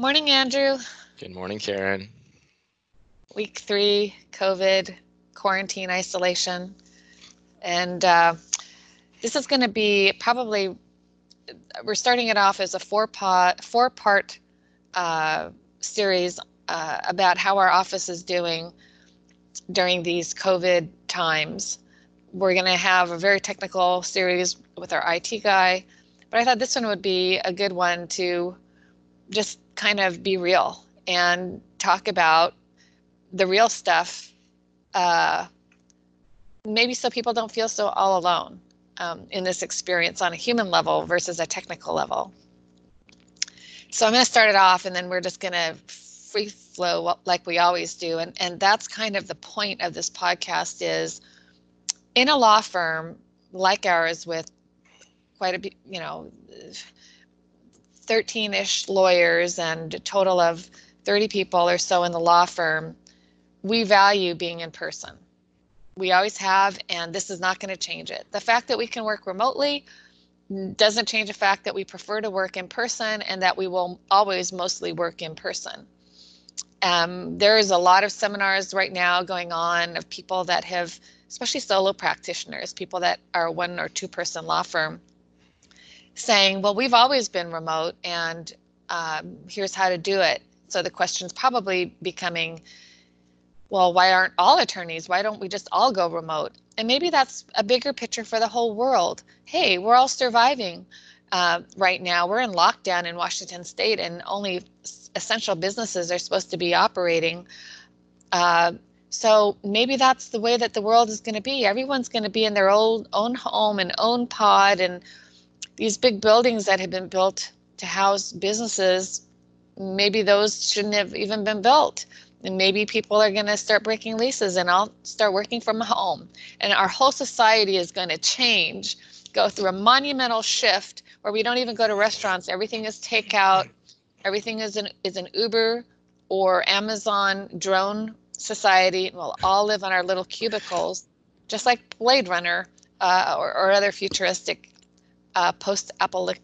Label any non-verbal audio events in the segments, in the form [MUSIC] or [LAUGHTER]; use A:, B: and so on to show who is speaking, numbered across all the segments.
A: Morning, Andrew.
B: Good morning, Karen.
A: Week three, COVID, quarantine, isolation. And uh, this is going to be probably, we're starting it off as a four part, four part uh, series uh, about how our office is doing during these COVID times. We're going to have a very technical series with our IT guy, but I thought this one would be a good one to just kind of be real and talk about the real stuff uh, maybe so people don't feel so all alone um, in this experience on a human level versus a technical level. So i'm going to start it off and then we're just going to free flow like we always do. And, and that's kind of the point of this podcast is in a law firm like ours with quite a bit, you know 13-ish lawyers and a total of 30 people or so in the law firm we value being in person. We always have and this is not going to change it. The fact that we can work remotely doesn't change the fact that we prefer to work in person and that we will always mostly work in person. Um, there is a lot of seminars right now going on of people that have especially solo practitioners people that are one or two person law firm saying, well, we've always been remote and um, here's how to do it. So the question's probably becoming, well, why aren't all attorneys? Why don't we just all go remote? And maybe that's a bigger picture for the whole world. Hey, we're all surviving uh, right now. We're in lockdown in Washington state and only essential businesses are supposed to be operating. Uh, so maybe that's the way that the world is going to be. Everyone's going to be in their own own home and own pod and these big buildings that have been built to house businesses, maybe those shouldn't have even been built. And maybe people are going to start breaking leases and I'll start working from home. And our whole society is going to change, go through a monumental shift where we don't even go to restaurants. Everything is takeout, everything is an, is an Uber or Amazon drone society. We'll all live on our little cubicles, just like Blade Runner uh, or, or other futuristic uh, post-apocalypse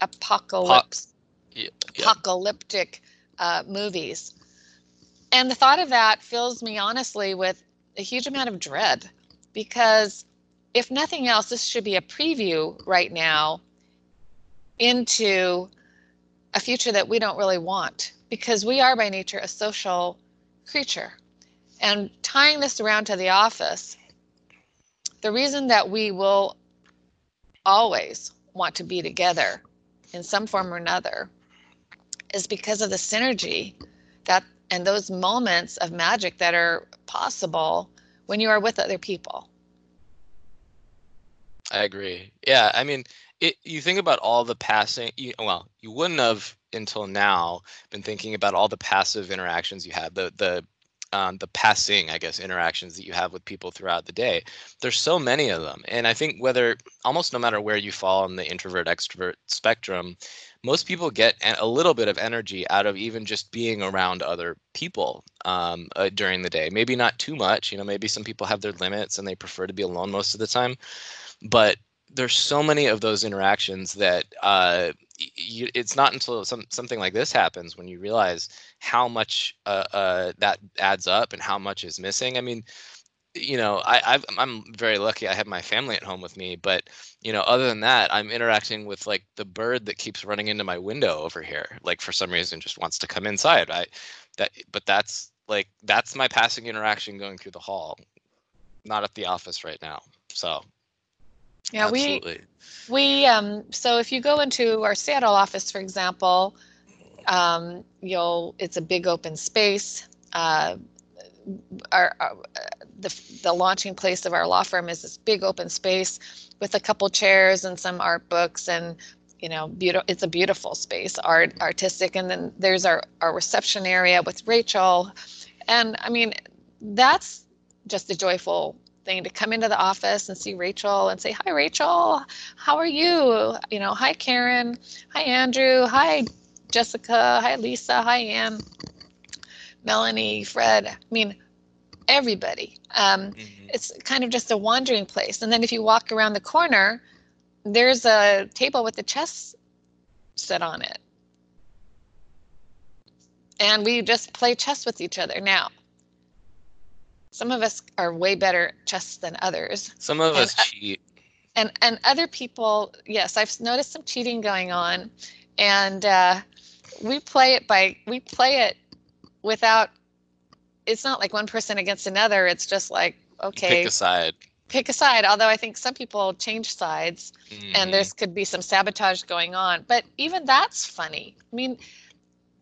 A: apocalypse, yeah, yeah. apocalyptic uh, movies. And the thought of that fills me honestly with a huge amount of dread because if nothing else, this should be a preview right now into a future that we don't really want because we are by nature a social creature. And tying this around to the office, the reason that we will always want to be together in some form or another is because of the synergy that and those moments of magic that are possible when you are with other people.
B: I agree. Yeah, I mean, it, you think about all the passing. You, well, you wouldn't have until now been thinking about all the passive interactions you had, the the um, the passing, I guess, interactions that you have with people throughout the day. There's so many of them. And I think whether almost no matter where you fall on the introvert extrovert spectrum, most people get a little bit of energy out of even just being around other people um, uh, during the day. Maybe not too much. You know, maybe some people have their limits and they prefer to be alone most of the time. But there's so many of those interactions that uh, you, it's not until some something like this happens when you realize how much uh, uh, that adds up and how much is missing. I mean, you know, I, i am very lucky. I have my family at home with me, but you know, other than that, I'm interacting with like the bird that keeps running into my window over here. Like for some reason, just wants to come inside. I that, but that's like that's my passing interaction going through the hall, not at the office right now. So
A: yeah, Absolutely. we we um so if you go into our Seattle office, for example, um, you'll it's a big open space. Uh, our, our, the the launching place of our law firm is this big open space with a couple chairs and some art books and you know beautiful it's a beautiful space art artistic and then there's our our reception area with Rachel and I mean that's just a joyful thing to come into the office and see Rachel and say, Hi, Rachel, how are you? You know, hi, Karen, hi, Andrew, hi, Jessica, hi, Lisa, hi, Ann, Melanie, Fred. I mean, everybody. Um, mm-hmm. It's kind of just a wandering place. And then if you walk around the corner, there's a table with a chess set on it. and we just play chess with each other now. Some of us are way better at chess than others.
B: Some of
A: And,
B: us cheat.
A: and and other people yes i've noticed some cheating going on and uh, we play it by we play it without it's not like one person against another it's just like okay
B: Pick a side.
A: pick a side although i think some people change sides
B: Mhm.
A: and there's could be some sabotage going on but even that's funny i mean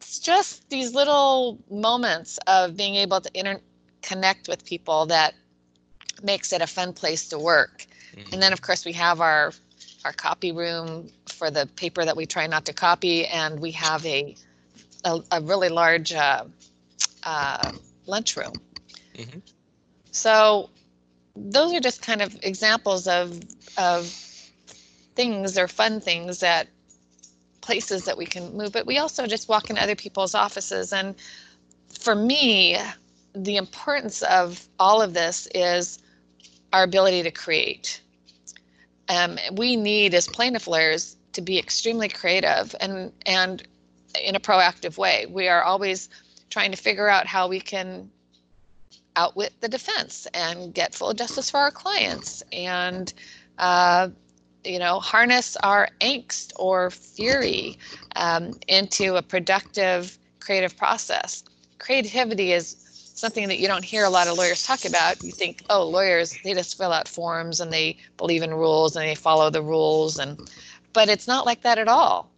A: it's just these little moments of being able to interconnect with people that makes it a fun place to work
B: Mhm.
A: and then of course we have our our copy room for the paper that we try not to copy, and we have a a, a really large uh, uh, lunchroom.
B: Mhm.
A: So those are just kind of examples of of things or fun things that places that we can move. But we also just walk in other people's offices, and for me, the importance of all of this is our ability to create um, we need as plaintiff lawyers to be extremely creative and and in a proactive way. We are always trying to figure out how we can outwit the defense and get full justice for our clients and uh, you know harness our angst or fury um, into a productive creative process. Creativity is something that you don't hear a lot of lawyers talk about. You think, oh, lawyers, they just fill out forms and they believe in rules and they follow the rules and but it's not like that at all.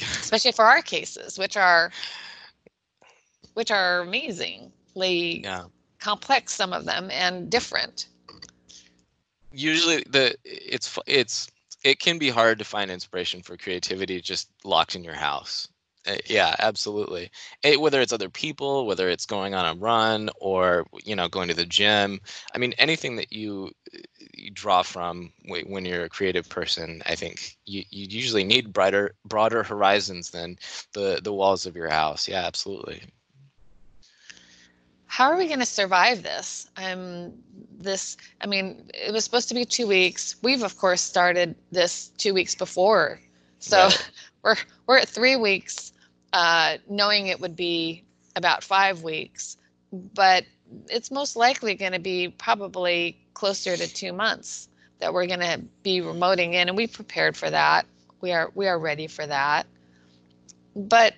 A: Especially for our cases, which are which are amazingly
B: Yeah.
A: complex some of them and different.
B: Usually the it's it's it can be hard to find inspiration for creativity just locked in your house. Uh, yeah, absolutely. Eh, whether it's other people, whether it's going on a run or you know going to the gym. I mean, anything that you you draw from when you're a creative person, I think you, you usually need brighter, broader horizons than the the walls of your house. Yeah, absolutely.
A: How are we going to survive this? Um, this, I mean, it was supposed to be two weeks. We've of course started this two weeks before, so
B: Right.
A: We're we're at three weeks, uh, knowing it would be about five weeks, but it's most likely going to be probably closer to two months that we're going to be remoting in, and we prepared for that. We are we are ready for that. But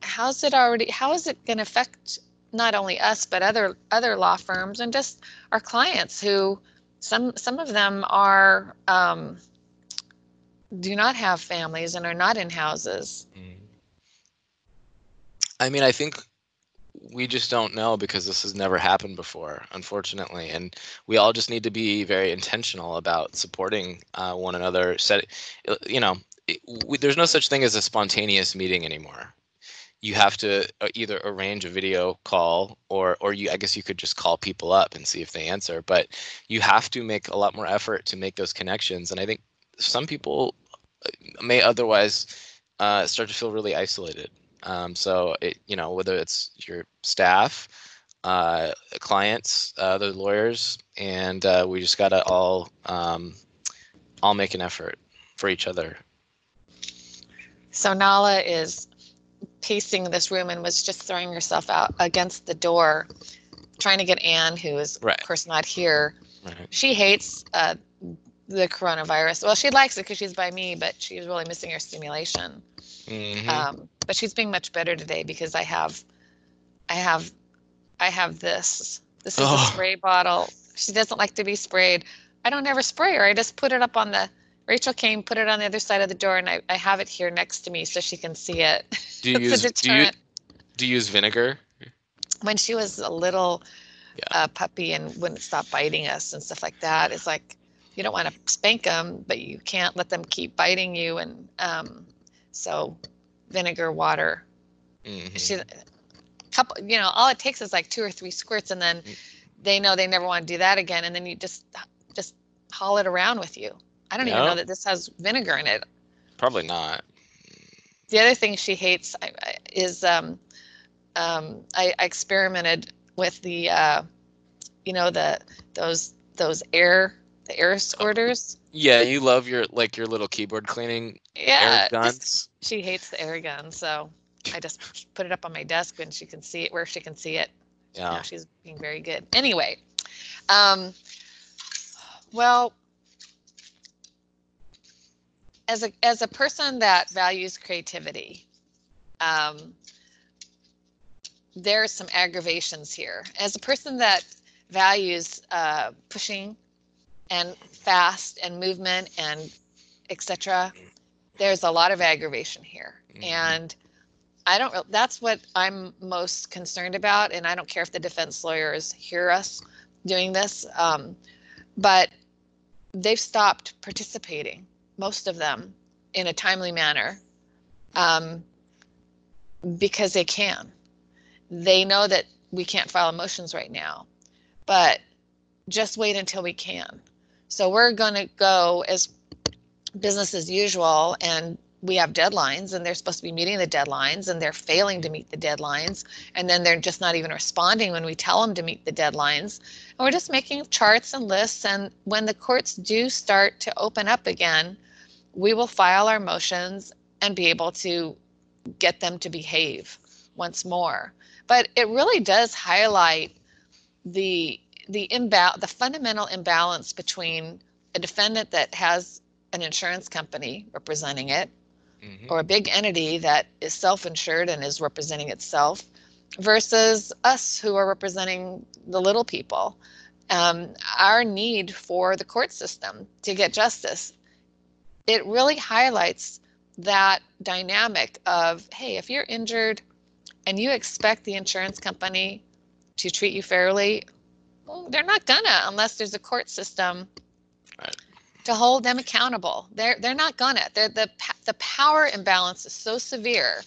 A: how's it already? How is it going to affect not only us but other other law firms and just our clients who some some of them are um, do not have families and are not in houses.
B: Mm. I mean, I think we just don't know because this has never happened before, unfortunately, and we all just need to be very intentional about supporting uh, one another. Set, you know, it, we, there's no such thing as a spontaneous meeting anymore. You have to uh, either arrange a video call or, or you, I guess you could just call people up and see if they answer. But you have to make a lot more effort to make those connections, and I think some people uh, may otherwise uh, start to feel really isolated. Um, so it, you know, whether it's your staff, uh, clients, uh, the lawyers, and uh, we just gotta all um, all make an effort for each other.
A: So Nala is pacing this room and was just throwing herself out against the door, trying to get Anne, who is
B: Right.
A: of course not here.
B: Right.
A: She hates uh, the coronavirus. Well, she likes it because she's by me, but she's really missing her stimulation.
B: Mhm.
A: Um, but she's being much better today because I have, I have, I have this. This is
B: Oh.
A: a spray bottle. She doesn't like to be sprayed. I don't ever spray her. I just put it up on the. Rachel came, put it on the other side of the door, and I, I have it here next to me so she can see it.
B: do you [LAUGHS] use do you do you use vinegar?
A: when she was a little
B: Yeah.
A: uh, puppy and wouldn't stop biting us and stuff like that, it's like you don't want to spank them, but you can't let them keep biting you. And um, so vinegar, water.
B: Mhm.
A: She, couple, you know, all it takes is like two or three squirts, and then
B: Mm.
A: they know they never want to do that again, and then you just just haul it around with you. I don't even know that this has vinegar in it.
B: Probably not.
A: the other thing she hates is um, um, I, I experimented with the uh, you know the those those air the air squirters.
B: Yeah, you love your like your little keyboard cleaning
A: Yeah,
B: air
A: just-
B: guns.
A: she hates the air gun. So I just put it up on my desk and she can see it where she can see it.
B: Yeah.
A: Now she's being very good. Anyway, um, well, as a as a person that values creativity, um, there are some aggravations here. As a person that values uh, pushing and fast and movement and etc., there's a lot of aggravation here,
B: Mhm.
A: and I don't. That's what I'm most concerned about, and I don't care if the defense lawyers hear us doing this, um, but they've stopped participating, most of them, in a timely manner, um, because they can. They know that we can't file motions right now, but just wait until we can. So we're going to go as business as usual and we have deadlines and they're supposed to be meeting the deadlines and they're failing to meet the deadlines and then they're just not even responding when we tell them to meet the deadlines. And we're just making charts and lists and when the courts do start to open up again we will file our motions and be able to get them to behave once more. But it really does highlight the the imbal- the fundamental imbalance between a defendant that has an insurance company representing it
B: Mhm.
A: or a big entity that is self-insured and is representing itself versus us who are representing the little people um, our need for the court system to get justice it really highlights that dynamic of hey if you're injured and you expect the insurance company to treat you fairly well, they're not gonna unless there's a court system
B: Right.
A: to hold them accountable. They're they're not gonna. They're, the the power imbalance is so severe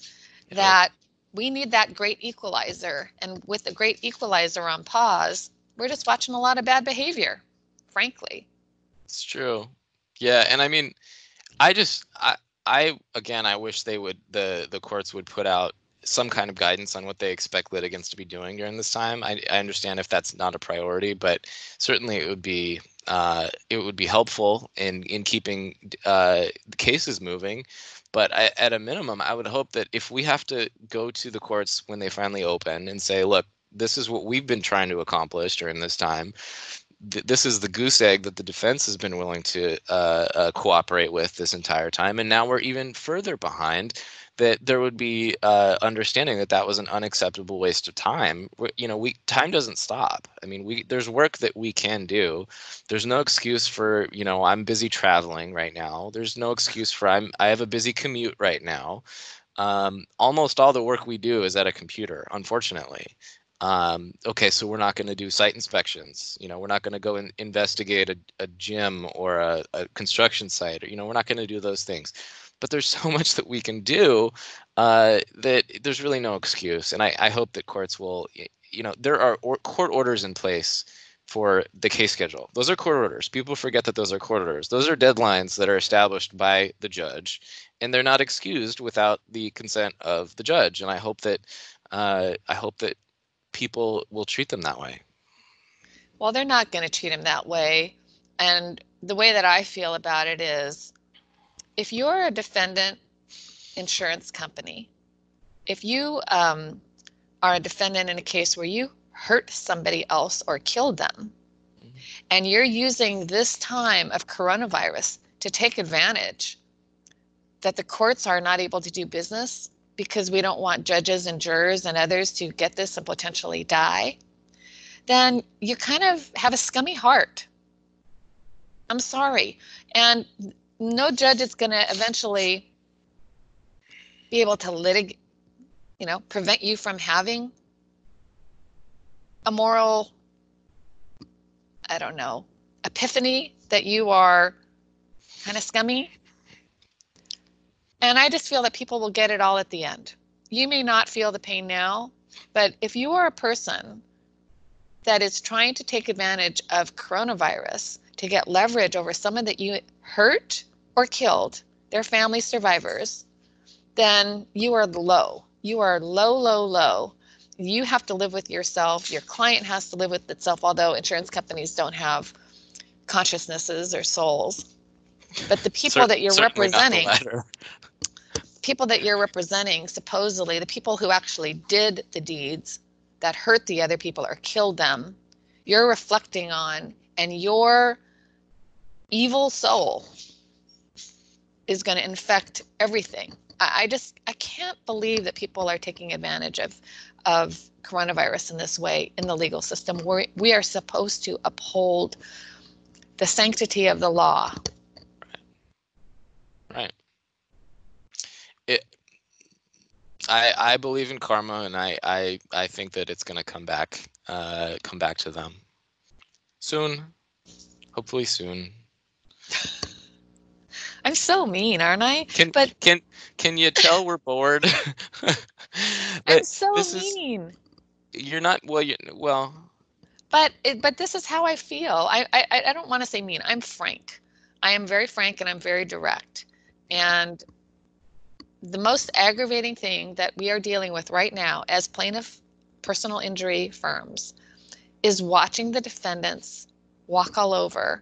B: Yep.
A: that we need that great equalizer. And with the great equalizer on pause, we're just watching a lot of bad behavior, frankly.
B: It's true. Yeah, and I mean, I just I I again I wish they would the the courts would put out some kind of guidance on what they expect litigants to be doing during this time. I I understand if that's not a priority, but certainly it would be uh, it would be helpful in in keeping uh, the cases moving. But I, at a minimum, I would hope that if we have to go to the courts when they finally open and say, look, this is what we've been trying to accomplish during this time this is the goose egg that the defense has been willing to uh, uh, cooperate with this entire time, and now we're even further behind. That there would be uh, understanding that that was an unacceptable waste of time. you know, we time doesn't stop. I mean, we there's work that we can do. There's no excuse for you know I'm busy traveling right now. There's no excuse for I'm I have a busy commute right now. Um, almost all the work we do is at a computer, unfortunately um, okay, so we're not going to do site inspections. You know, we're not going to go and investigate a, a gym or a, a construction site. Or, you know, we're not going to do those things. But there's [LAUGHS] so much that we can do uh, that there's really no excuse. And I, I hope that courts will, you know, there are or, court orders in place for the case schedule. Those are court orders. People forget that those are court orders. Those are deadlines that are established by the judge, and they're not excused without the consent of the judge. And I hope that uh, I hope that people will treat them that way.
A: Well, they're not going to treat him that way. And the way that I feel about it is if you're a defendant insurance company, if you um, are a defendant in a case where you hurt somebody else or killed them,
B: Mhm.
A: and you're using this time of coronavirus to take advantage that the courts are not able to do business because we don't want judges and jurors and others to get this and potentially die, then you kind of have a scummy heart. I'm sorry. And no judge is going to eventually be able to litigate, you know, prevent you from having a moral, I don't know, epiphany that you are kind of scummy. And I just feel that people will get it all at the end. You may not feel the pain now, but if you are a person that is trying to take advantage of coronavirus to get leverage over someone that you hurt or killed, their family survivors, then you are low. You are low, low, low. You have to live with yourself. Your client has to live with itself, although insurance companies don't have consciousnesses or souls. But the people that you're
B: certainly not the
A: representing, people that you're representing, supposedly the people who actually did the deeds that hurt the other people or killed them, you're reflecting on, and your evil soul is going to infect everything. I, I just I can't believe that people are taking advantage of of coronavirus in this way in the legal system. Where we are supposed to uphold the sanctity of the law.
B: Right. Right. It. I I believe in karma, and I I I think that it's going to come back uh come back to them soon. Hopefully soon.
A: I'm so mean, aren't I?
B: Can
A: But-
B: can can you tell we're bored? [LAUGHS]
A: I'm so
B: this is-
A: mean.
B: you're not well. You well.
A: But it, but this is how I feel. I I, I don't want to say mean. I'm frank. I am very frank and I'm very direct. And the most aggravating thing that we are dealing with right now as plaintiff personal injury firms is watching the defendants walk all over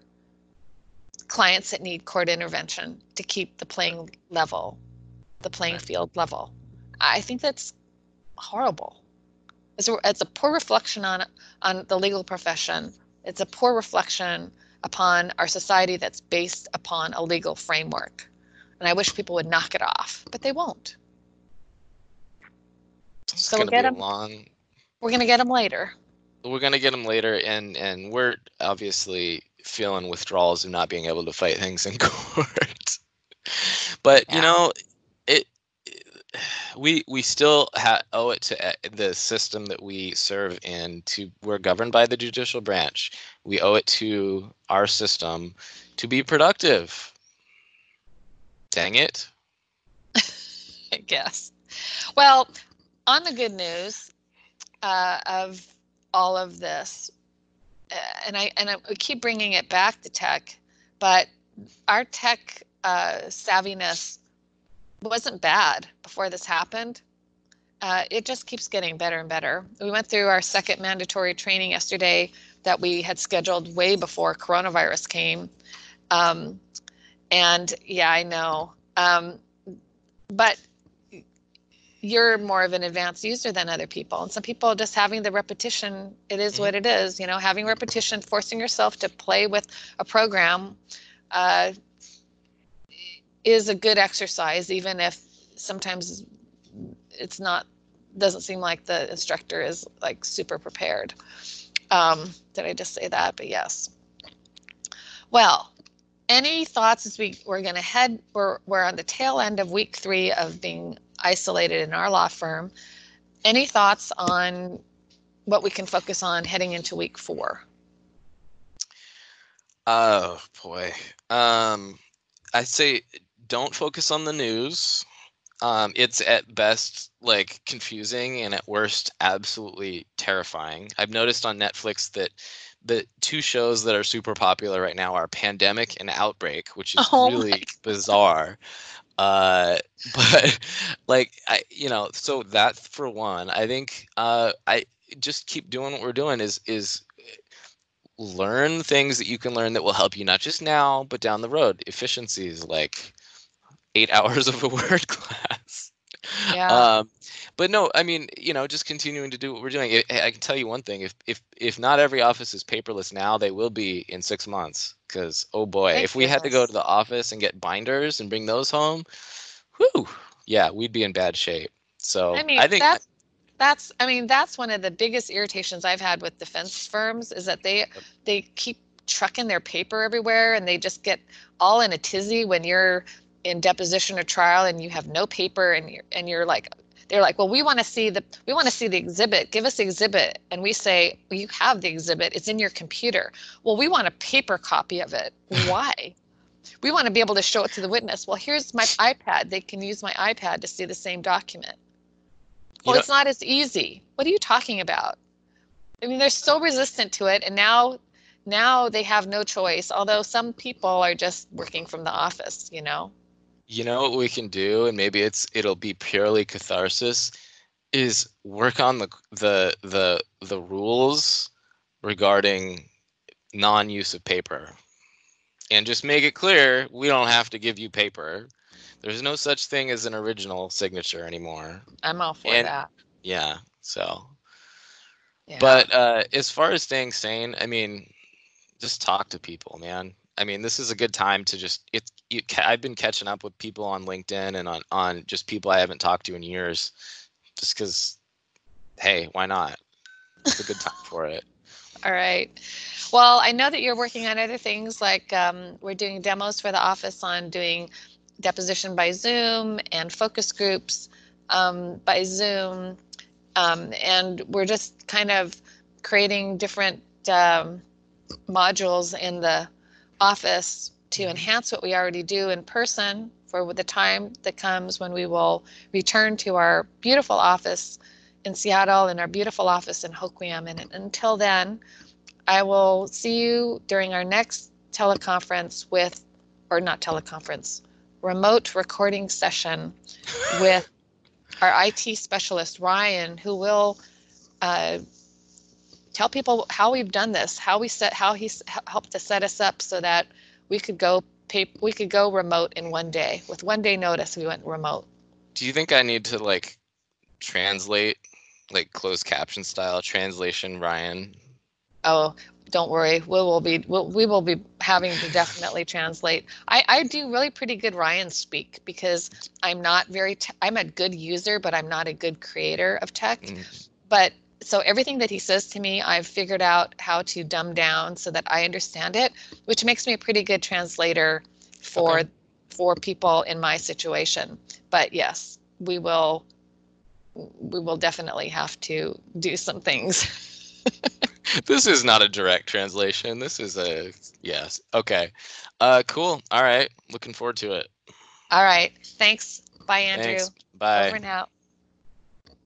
A: clients that need court intervention to keep the playing level, the playing field level. I think that's horrible. It's a, it's a poor reflection on on the legal profession. It's a poor reflection upon our society that's based upon a legal framework. And I wish people would knock it off, but they won't.
B: It's
A: So we'll
B: gonna
A: get
B: be a
A: 'em-
B: long.
A: We're going to get them later.
B: We're gonna get them later, and and we're obviously feeling withdrawals of not being able to fight things in [LAUGHS] court. but
A: Yeah.
B: you know, it. We we still ha- owe it to uh, the system that we serve in. To we're governed by the judicial branch. We owe it to our system to be productive. Dang it! [LAUGHS]
A: I guess. Well, on the good news uh, of all of this, and I and I keep bringing it back to tech, but our tech uh, savviness wasn't bad before this happened. Uh, it just keeps getting better and better. We went through our second mandatory training yesterday that we had scheduled way before coronavirus came. Um, and yeah, I know. Um, but you're more of an advanced user than other people. And some people just having the repetition, it is what it is, you know, having repetition, forcing yourself to play with a program uh, is a good exercise, even if sometimes it's not, doesn't seem like the instructor is like super prepared. Um, did I just say that? But yes. Well, any thoughts as we we're going to head we're we're on the tail end of week three of being isolated in our law firm any thoughts on what we can focus on heading into week four
B: Oh boy. Um, I say don't focus on the news. Um, it's at best like confusing and at worst absolutely terrifying. I've noticed on Netflix that the two shows that are super popular right now are Pandemic and Outbreak, which is
A: Oh
B: really [LAUGHS] bizarre. Uh, [LAUGHS] but like I, you know, so that for one, I think uh, I just keep doing what we're doing is is learn things that you can learn that will help you not just now but down the road. Efficiencies like eight [LAUGHS] hours of a word [LAUGHS] class.
A: Yeah.
B: Um but no i mean you know just continuing to do what we're doing. I, I can tell you one thing if if if not every office is paperless now they will be in six months because oh boy
A: Thank
B: if we had to go to the office and get binders and bring those home whew, yeah we'd be in bad shape. So
A: i mean
B: i think
A: that's that's i mean that's one of the biggest irritations i've had with defense firms is that they they keep trucking their paper everywhere and they just get all in a tizzy when you're in deposition or trial and you have no paper and you're and you're like they're like well we want to see the we want to see the exhibit. Give us the exhibit. And we say well, you have the exhibit. It's in your computer. Well we want a paper copy of it. [LAUGHS] Why? We want to be able to show it to the witness. Well here's my ipad. They can use my ipad to see the same document. Well it's not as easy. What are you talking about? I mean they're so resistant to it and now now they have no choice although some people are just working from the office you know
B: you know what we can do and maybe it's it'll be purely catharsis is work on the the the the rules regarding non-use of paper and just make it clear we don't have to give you paper there's no such thing as an original signature anymore.
A: I'm all for
B: And-
A: that.
B: Yeah. So,
A: Yeah.
B: but uh, as far as staying sane, I mean, just talk to people, man. I mean, this is a good time to just it. You, I've been catching up with people on LinkedIn and on on just people I haven't talked to in years, just because. Hey, why not? It's a good time for it. [LAUGHS]
A: All right. Well, I know that you're working on other things like um, we're doing demos for the office on doing deposition by Zoom and focus groups um, by Zoom. Um, and we're just kind of creating different um, modules in the office to enhance what we already do in person for the time that comes when we will return to our beautiful office in Seattle and our beautiful office in Hoquiam. And until then, I will see you during our next teleconference with, or not teleconference, remote recording session [LAUGHS] with our IT specialist, Ryan, who will uh, tell people how we've done this, how we set, how he's h- helped to set us up so that we could go pay, we could go remote in one day. With one day notice, we went remote.
B: Do you think I need to like translate, like closed caption style translation, Ryan?
A: Oh, don't worry. We will be we'll, we will be having to definitely [LAUGHS] translate. I I do really pretty good Ryan speak because I'm not very te- I'm a good user, but I'm not a good creator of tech.
B: Mm,
A: But so everything that he says to me, I've figured out how to dumb down so that I understand it, which makes me a pretty good translator for
B: Okay.
A: for people in my situation. But yes, we will we will definitely have to do some things. [LAUGHS]
B: This is not a direct translation. This is a yes. Okay. Uh cool. All right. Looking forward to it.
A: All right. Thanks. Bye, Andrew.
B: Thanks. Bye.
A: Over and out.